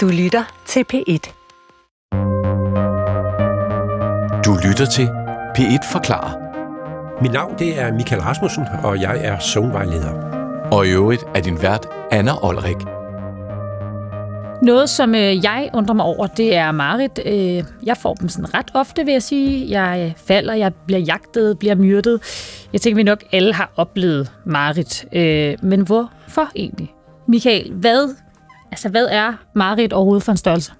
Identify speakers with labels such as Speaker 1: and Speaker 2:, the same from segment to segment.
Speaker 1: Du lytter til P1.
Speaker 2: Du lytter til P1 Forklarer.
Speaker 3: Mit navn det er Michael Rasmussen, og jeg er søvnvejleder.
Speaker 2: Og i øvrigt er din vært Anna Olrik.
Speaker 4: Noget, som øh, jeg undrer mig over, det er Marit. Øh, jeg får dem sådan ret ofte, vil jeg sige. Jeg falder, jeg bliver jagtet, bliver myrdet. Jeg tænker, vi nok alle har oplevet Marit. Øh, men hvorfor egentlig? Michael, hvad, altså, hvad er Marit overhovedet for en størrelse?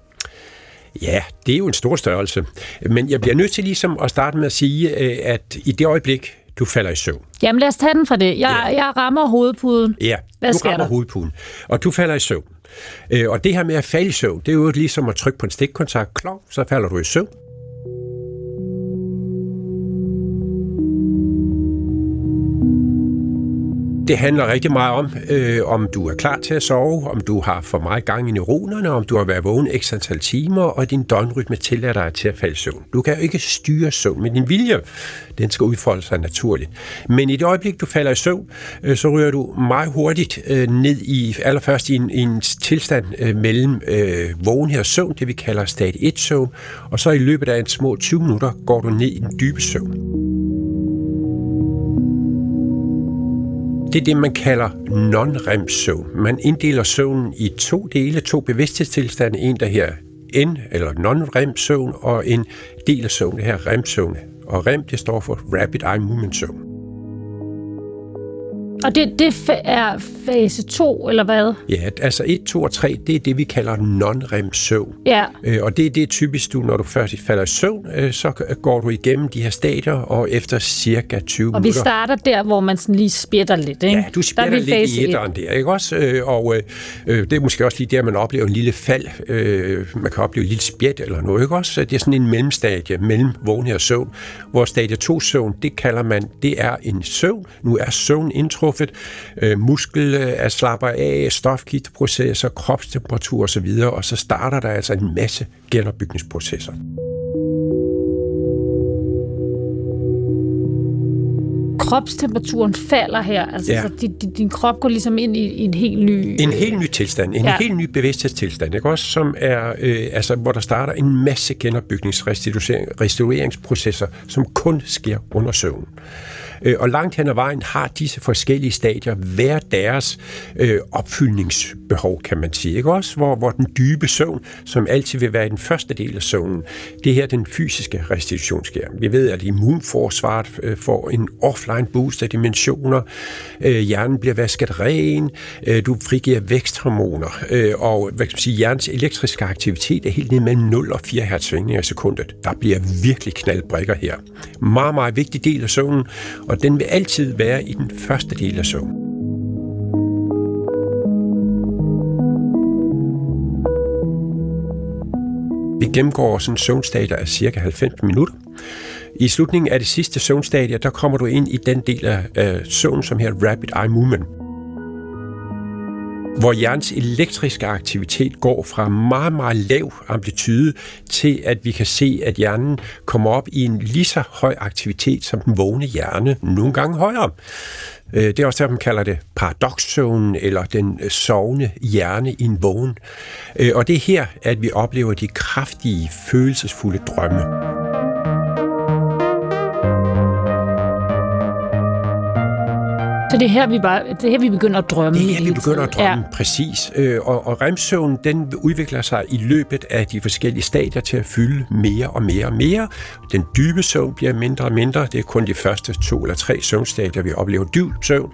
Speaker 3: Ja, det er jo en stor størrelse. Men jeg bliver nødt til ligesom at starte med at sige, øh, at i det øjeblik, du falder i søvn.
Speaker 4: Jamen lad os tage den fra det. Jeg, ja. jeg rammer hovedpuden.
Speaker 3: Ja,
Speaker 4: Hvad
Speaker 3: du rammer
Speaker 4: der?
Speaker 3: hovedpuden, og du falder i søvn. Øh, Og det her med at falde i søvn, det er jo ligesom at trykke på en stikkontakt. Klok, så falder du i søvn. Det handler rigtig meget om, øh, om du er klar til at sove, om du har for meget gang i neuronerne, om du har været vågen x antal timer, og din døgnrytme tillader dig til at falde i søvn. Du kan jo ikke styre søvn, men din vilje, den skal udfolde sig naturligt. Men i det øjeblik, du falder i søvn, øh, så ryger du meget hurtigt øh, ned i, allerførst i en, i en tilstand øh, mellem øh, vågenhed og søvn, det vi kalder stat 1 søvn, og så i løbet af en små 20 minutter går du ned i den dybe søvn. Det er det, man kalder non-REM-søvn. Man inddeler søvnen i to dele, to bevidsthedstilstande. En, der her N, eller non-REM-søvn, og en del af søvn, det her REM-søvn. Og REM, det står for Rapid Eye Movement Søvn.
Speaker 4: Og det, det er fase 2, eller hvad?
Speaker 3: Ja, altså 1, 2 og 3, det er det, vi kalder non-REM-søvn.
Speaker 4: Ja.
Speaker 3: Øh, Og det, det er typisk, du, når du først falder i søvn, øh, så går du igennem de her stadier, og efter cirka 20
Speaker 4: Og vi
Speaker 3: minutter...
Speaker 4: starter der, hvor man sådan lige spjætter lidt, ikke?
Speaker 3: Ja, du
Speaker 4: er vi
Speaker 3: lidt
Speaker 4: fase
Speaker 3: i
Speaker 4: et.
Speaker 3: etteren der, ikke også? Øh, Og øh, det er måske også lige der, man oplever en lille fald. Øh, man kan opleve et lille spjæt eller noget, ikke også? Så Det er sådan en mellemstadie mellem vågenhed og søvn, hvor stadie 2 søvn, det kalder man, det er en søvn. Nu er søvn indtruffet, øh, muskel øh, er slapper af, stofgifteprocesser, kropstemperatur osv., og så starter der altså en masse genopbygningsprocesser.
Speaker 4: Kropstemperaturen falder her. Altså,
Speaker 3: Ja.
Speaker 4: så din, din, din krop går ligesom ind i, i en helt ny...
Speaker 3: En helt ny tilstand, en
Speaker 4: ja.
Speaker 3: helt ny bevidsthedstilstand, ikke også, som er, øh, altså, hvor der starter en masse genopbygningsrestaureringsprocesser, som kun sker under søvn. Øh, og langt hen ad vejen har disse forskellige stadier hver deres øh, opfyldningsbehov, kan man sige, ikke også, hvor, hvor den dybe søvn, som altid vil være i den første del af søvnen, det her den fysiske restitution sker. Vi ved, at immunforsvaret øh, får en offline boost af dimensioner, øh, hjernen bliver vasket ren, øh, du frigiver væksthormoner, øh, og hvad kan man sige, hjernens elektriske aktivitet er helt ned mellem 0 og 4 hertz svingninger i sekundet. Der bliver virkelig knaldbrikker her. Meget, meget vigtig del af søvnen, og den vil altid være i den første del af søvn. Vi gennemgår sådan søvnstadier af cirka 90 minutter. I slutningen af det sidste søvnstadie, der kommer du ind i den del af øh, søvn, som her Rapid Eye Movement hvor hjernens elektriske aktivitet går fra meget, meget lav amplitude til, at vi kan se, at hjernen kommer op i en lige så høj aktivitet som den vågne hjerne, nogle gange højere. Øh, det er også derfor, man kalder det paradoxzonen, eller den øh, sovende hjerne i en vågen. Øh, og det er her, at vi oplever de kraftige, følelsesfulde drømme.
Speaker 4: Så det er her, vi, bare, det er her, vi begynder at drømme.
Speaker 3: Det er her, vi begynder at drømme, ja. præcis. Øh, Og, og remsøvn, den udvikler sig i løbet af de forskellige stadier til at fylde mere og mere og mere. Den dybe søvn bliver mindre og mindre. Det er kun de første to eller tre søvnstadier, vi oplever dyb søvn.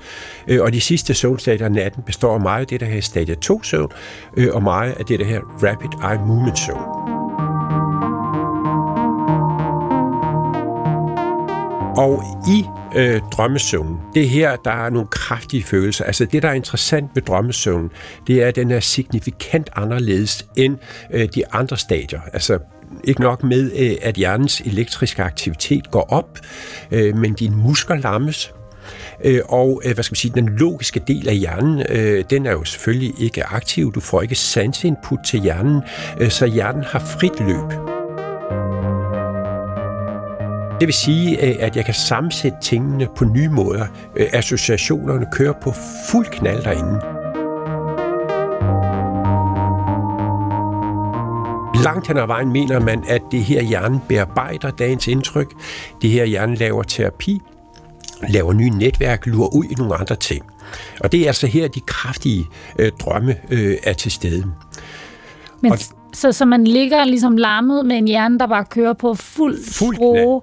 Speaker 3: Øh, Og de sidste søvnstadier af natten består af meget af det, der her stadie 2 søvn, øh, og meget af det, der her rapid eye movement søvn. Og i øh, drømmesøvn, det er her, der er nogle kraftige følelser. Altså det, der er interessant ved drømmesøvn, det er, at den er signifikant anderledes end øh, de andre stadier. Altså ikke nok med, øh, at hjernens elektriske aktivitet går op, øh, men dine muskler lammes, øh, og øh, hvad skal man sige, den logiske del af hjernen, øh, den er jo selvfølgelig ikke aktiv. Du får ikke sansinput til hjernen, så hjernen har frit løb. Det vil sige, øh, at jeg kan sammensætte tingene på nye måder. Øh, Associationerne kører på fuld knald derinde. langt hen ad vejen mener man, at det her hjerne bearbejder dagens indtryk. Det her hjerne laver terapi, laver nye netværk, lurer ud i nogle andre ting. Og det er altså her, de kraftige øh, drømme øh, er til stede.
Speaker 4: Men, og, så, så man ligger ligesom larmet med en hjerne, der bare kører på fuld, fuld skrue,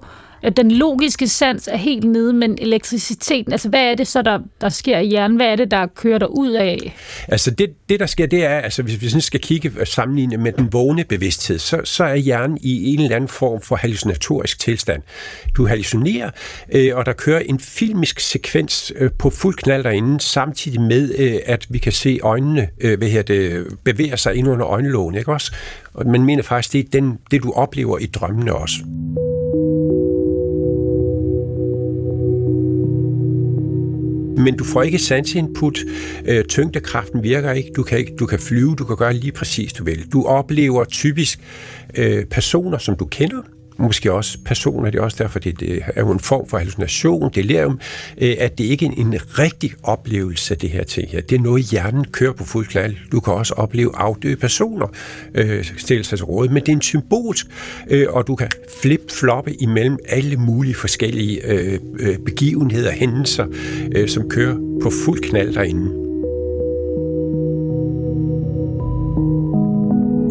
Speaker 4: den logiske sans er helt nede, men elektriciteten, altså hvad er det så, der, der sker i hjernen? Hvad er det, der kører der ud af?
Speaker 3: Altså det, det der sker, det er, altså hvis vi sådan skal kigge og sammenligne med den vågne bevidsthed, så, så er hjernen i en eller anden form for hallucinatorisk tilstand. Du hallucinerer, øh, og der kører en filmisk sekvens øh, på fuld knald derinde, samtidig med, øh, at vi kan se øjnene øh, hvad her det, bevæger sig ind under øjenlågen, ikke også? Og man mener faktisk, det er den, det, du oplever i drømmene også. Men du får ikke sansinput. Øh, tyngdekraften virker ikke. Du kan, ikke. du kan flyve, du kan gøre lige præcis, du vil. Du oplever typisk øh, personer, som du kender, måske også personer, det er også derfor, det, det er jo en form for hallucination, delirium, øh, at det ikke er en, en rigtig oplevelse af det her ting her. Det er noget, hjernen kører på fuld knald. Du kan også opleve afdøde personer øh, stille sig til råd, men det er en symbolsk, øh, og du kan flip-floppe imellem alle mulige forskellige øh, øh begivenheder, hændelser, øh, som kører på fuld knald derinde.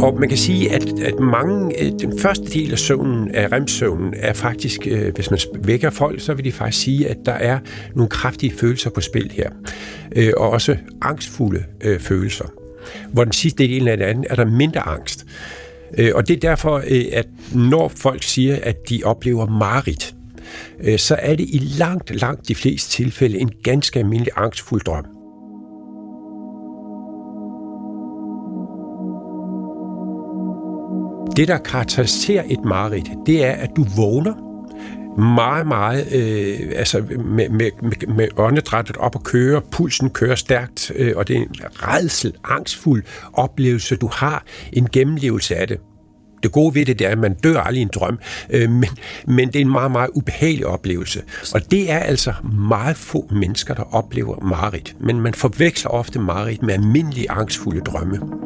Speaker 3: Og man kan sige, at, at mange, øh, den første del af søvnen, af remsøvnen, er faktisk, øh, hvis man vækker folk, så vil de faktisk sige, at der er nogle kraftige følelser på spil her. Øh, og også angstfulde følelser. Hvor den sidste del af det andet er der mindre angst. Og det er derfor, at når folk siger, at de oplever mareridt, så er det i langt, langt de fleste tilfælde en ganske almindelig angstfuld drøm. Det, der karakteriserer et mareridt, det er, at du vågner meget, meget, øh, altså med, med, med, med åndedrættet op og køre, pulsen kører stærkt, øh, og det er en redsel, angstfuld oplevelse, du har en gennemlevelse af det. Det gode ved det, det er, at man dør aldrig i en drøm, øh, men, men det er en meget, meget ubehagelig oplevelse. Og det er altså meget få mennesker, der oplever mareridt, men man forveksler ofte mareridt med almindelige angstfulde drømme.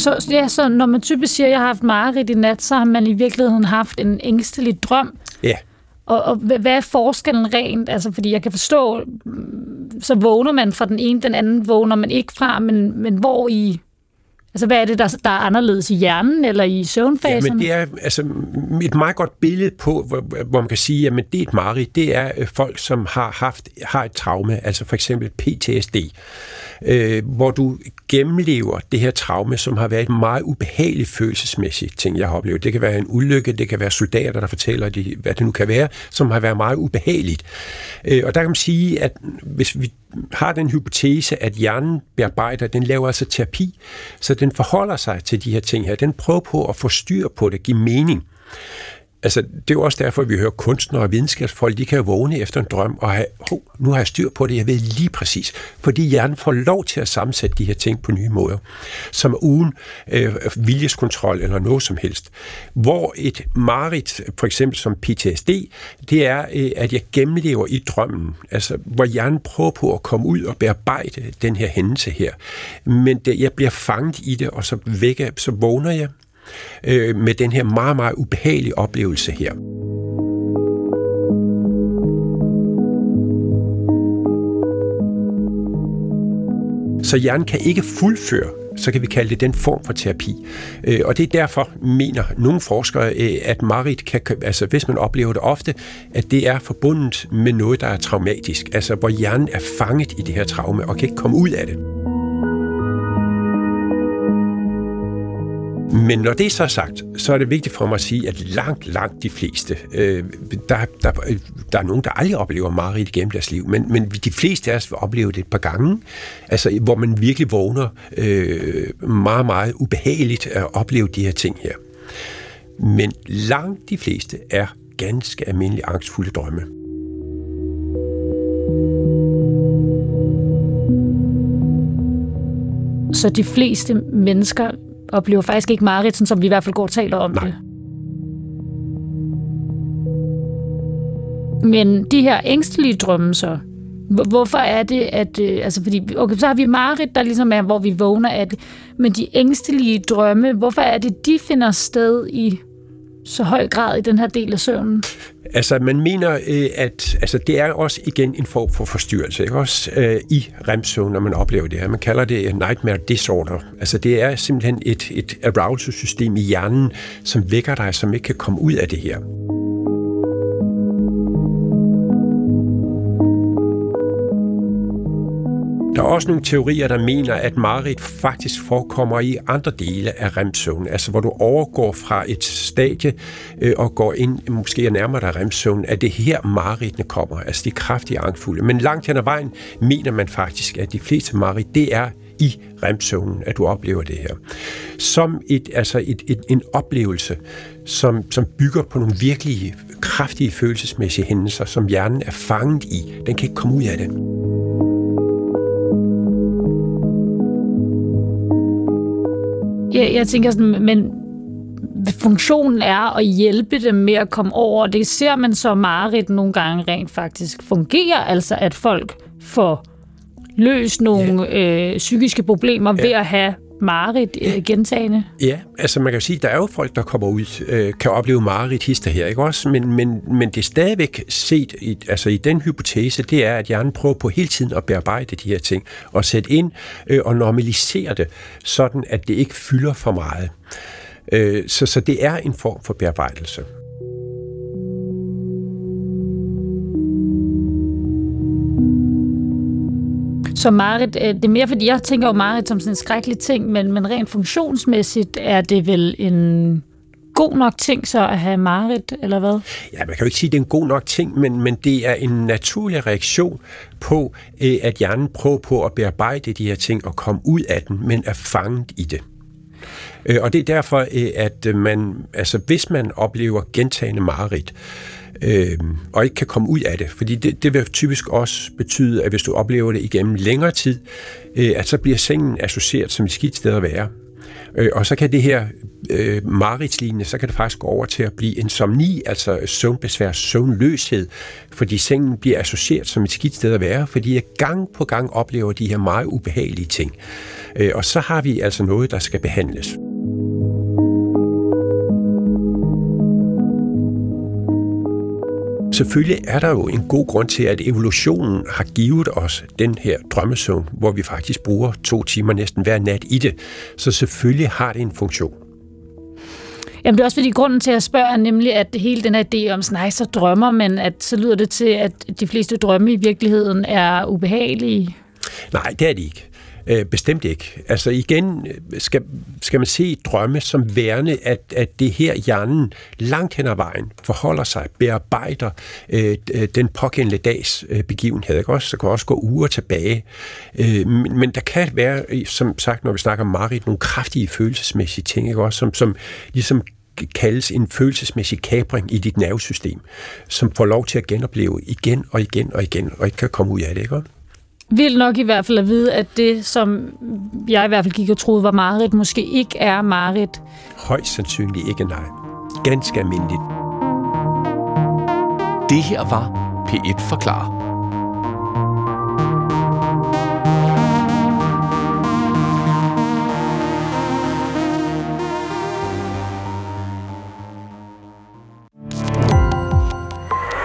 Speaker 4: Så, ja, så når man typisk siger, at jeg har haft mareridt i nat, så har man i virkeligheden haft en ængstelig drøm.
Speaker 3: Ja.
Speaker 4: Og, og hvad er forskellen rent? Altså, fordi jeg kan forstå, så vågner man fra den ene, den anden vågner man ikke fra, men, men hvor i... Altså, hvad er det, der, der er anderledes i hjernen eller i søvnfasen?
Speaker 3: Ja, men det er altså, et meget godt billede på, hvor, hvor man kan sige, at det er et mareridt. Det er øh, folk, som har haft har et traume, altså for eksempel PTSD øh, hvor du gennemlever det her traume, som har været et meget ubehageligt følelsesmæssigt ting, jeg har oplevet. Det kan være en ulykke, det kan være soldater, der fortæller, de, hvad det nu kan være, som har været meget ubehageligt. Øh, og der kan man sige, at hvis vi har den hypotese, at hjernen bearbejder, den laver altså terapi, så den forholder sig til de her ting her. Den prøver på at få styr på det, give mening. Altså, det er jo også derfor, at vi hører kunstnere og videnskabsfolk, de kan jo vågne efter en drøm og have, oh, nu har jeg styr på det, jeg ved lige præcis. Fordi hjernen får lov til at sammensætte de her ting på nye måder, som uden øh, viljeskontrol eller noget som helst. Hvor et marit, for eksempel som PTSD, det er, øh, at jeg gennemlever i drømmen. Altså, hvor hjernen prøver på at komme ud og bearbejde den her hændelse her. Men det, jeg bliver fanget i det, og så vækker, så vågner jeg, øh, med den her meget, meget ubehagelige oplevelse her. Så hjernen kan ikke fuldføre så kan vi kalde det den form for terapi. Øh, og det er derfor, mener nogle forskere, øh, at marit kan, altså hvis man oplever det ofte, at det er forbundet med noget, der er traumatisk, altså hvor hjernen er fanget i det her traume og kan ikke komme ud af det. Men når det er så sagt, så er det vigtigt for mig at sige, at langt, langt de fleste, øh, der, der, der er nogen, der aldrig oplever mareridt igennem deres liv, men, men de fleste af os vil opleve det et par gange, altså hvor man virkelig vågner øh, meget, meget ubehageligt at opleve de her ting her. Men langt de fleste er ganske almindelige angstfulde drømme.
Speaker 4: Så de fleste mennesker oplever faktisk ikke meget, som vi i hvert fald går og taler om
Speaker 3: Nej.
Speaker 4: det. Men de her ængstelige drømme så, Hvorfor er det, at... Øh, altså, fordi, okay, så har vi Marit, der ligesom er, hvor vi vågner af det. Men de ængstelige drømme, hvorfor er det, de finder sted i så høj grad i den her del af søvnen?
Speaker 3: Altså, man mener, øh, at altså, det er også igen en form for forstyrrelse, ikke? også øh, i REM-søvn, når man oplever det her. Man kalder det nightmare disorder. Altså, det er simpelthen et, et arousal-system i hjernen, som vækker dig, som ikke kan komme ud af det her. Der er også nogle teorier, der mener, at mareridt faktisk forekommer i andre dele af remsøvn, altså hvor du overgår fra et stadie øh, og går ind, måske er nærmere dig remsøvn, at det her mareridtene kommer, altså de kraftige angstfulde. Men langt hen ad vejen mener man faktisk, at de fleste mareridt, det er i remsøvnen, at du oplever det her. Som et, altså et, et, en oplevelse, som, som bygger på nogle virkelige, kraftige følelsesmæssige hændelser, som hjernen er fanget i. Den kan ikke komme ud af det.
Speaker 4: Jeg, jeg tænker sådan, men funktionen er at hjælpe dem med at komme over. Det ser man så meget nogle gange rent faktisk fungerer, altså at folk får løst nogle ja. øh, psykiske problemer ja. ved at have mareridt øh, gentagende?
Speaker 3: Ja, altså man kan sige, der er jo folk, der kommer ud, øh, kan opleve mareridt hister her, ikke også? Men, men, men det er stadigvæk set, i, altså i den hypotese, det er, at hjernen prøver på hele tiden at bearbejde de her ting, og sætte ind øh, og normalisere det, sådan at det ikke fylder for meget. Øh, så, så det er en form for bearbejdelse.
Speaker 4: Så Marit, øh, det er mere fordi, jeg tænker jo Marit som sådan en skrækkelig ting, men, men rent funktionsmæssigt er det vel en god nok ting så at have Marit, eller hvad?
Speaker 3: Ja, man kan jo ikke sige, at det er en god nok ting, men, men det er en naturlig reaktion på, øh, at hjernen prøver på at bearbejde de her ting og komme ud af den, men er fanget i det. Øh, og det er derfor, at man, altså hvis man oplever gentagende mareridt, øh, og ikke kan komme ud af det. Fordi det, det vil typisk også betyde, at hvis du oplever det igennem længere tid, øh, at så bliver sengen associeret som et skidt sted at være. Øh, og så kan det her øh, maritslignende, så kan det faktisk gå over til at blive insomni, altså søvnbesvær, søvnløshed, fordi sengen bliver associeret som et skidt sted at være, fordi jeg gang på gang oplever de her meget ubehagelige ting. Øh, og så har vi altså noget, der skal behandles. Selvfølgelig er der jo en god grund til, at evolutionen har givet os den her drømmesøvn, hvor vi faktisk bruger to timer næsten hver nat i det. Så selvfølgelig har det en funktion.
Speaker 4: Jamen det er også fordi grunden til at spørge er nemlig, at hele den her idé om, nej, så drømmer men at så lyder det til, at de fleste drømme i virkeligheden er ubehagelige.
Speaker 3: Nej, det er de ikke. Øh, bestemt ikke. Altså igen skal, skal man se drømme som værende, at, at det her hjernen langt hen ad vejen forholder sig, bearbejder øh, øh, den pågældende dags øh, begivenhed. Ikke? Også, så kan også gå uger tilbage. Øh, men, men der kan være, som sagt, når vi snakker om Marit, nogle kraftige følelsesmæssige ting, ikke? Også, som, som ligesom kaldes en følelsesmæssig kabring i dit nervesystem, som får lov til at genopleve igen og igen og igen, og ikke kan komme ud af det. Ikke?
Speaker 4: Vildt nok i hvert fald at vide, at det, som jeg i hvert fald gik og troede var Marit, måske ikke er Marit.
Speaker 3: Højst sandsynligt ikke nej. Ganske almindeligt.
Speaker 2: Det her var P1 Forklarer.